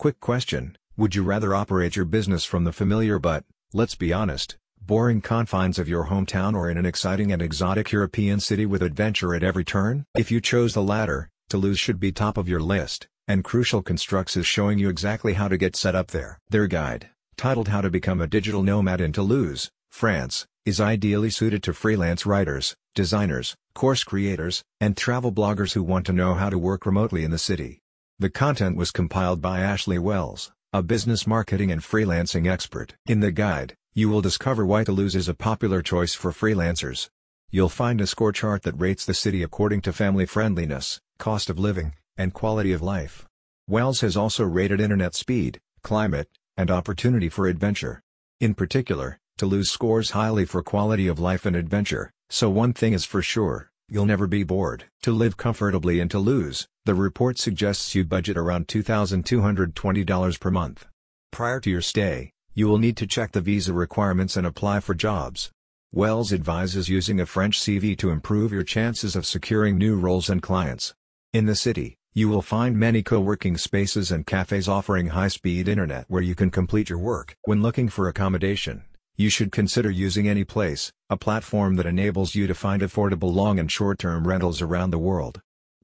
Quick question, would you rather operate your business from the familiar but, let's be honest, boring confines of your hometown or in an exciting and exotic European city with adventure at every turn? If you chose the latter, Toulouse should be top of your list, and Crucial Constructs is showing you exactly how to get set up there. Their guide, titled How to Become a Digital Nomad in Toulouse, France, is ideally suited to freelance writers, designers, course creators, and travel bloggers who want to know how to work remotely in the city. The content was compiled by Ashley Wells, a business marketing and freelancing expert. In the guide, you will discover why Toulouse is a popular choice for freelancers. You'll find a score chart that rates the city according to family friendliness, cost of living, and quality of life. Wells has also rated internet speed, climate, and opportunity for adventure. In particular, Toulouse scores highly for quality of life and adventure, so one thing is for sure, you'll never be bored. To live comfortably and Toulouse, the report suggests you budget around $2,220 per month. Prior to your stay, you will need to check the visa requirements and apply for jobs. Wells advises using a French CV to improve your chances of securing new roles and clients. In the city, you will find many co-working spaces and cafes offering high-speed internet where you can complete your work. When looking for accommodation, you should consider using AnyPlace, a platform that enables you to find affordable long and short-term rentals around the world.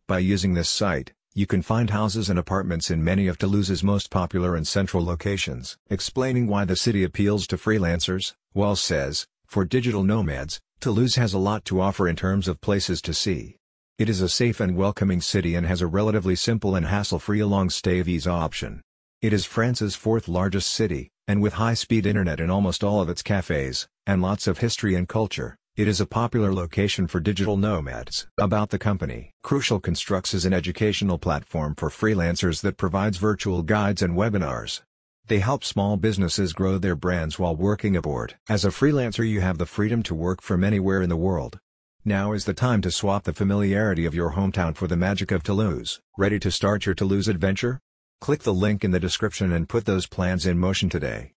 By using this site, you can find houses and apartments in many of Toulouse's most popular and central locations. Explaining why the city appeals to freelancers, Wells says, for digital nomads, Toulouse has a lot to offer in terms of places to see. It is a safe and welcoming city and has a relatively simple and hassle-free long-stay visa option. It is France's fourth largest city, and with high-speed internet in almost all of its cafes, and lots of history and culture, it is a popular location for digital nomads. About the company. Crucial Constructs is an educational platform for freelancers that provides virtual guides and webinars. They help small businesses grow their brands while working abroad. As a freelancer you have the freedom to work from anywhere in the world. Now is the time to swap the familiarity of your hometown for the magic of Toulouse. Ready to start your Toulouse adventure? Click the link in the description and put those plans in motion today.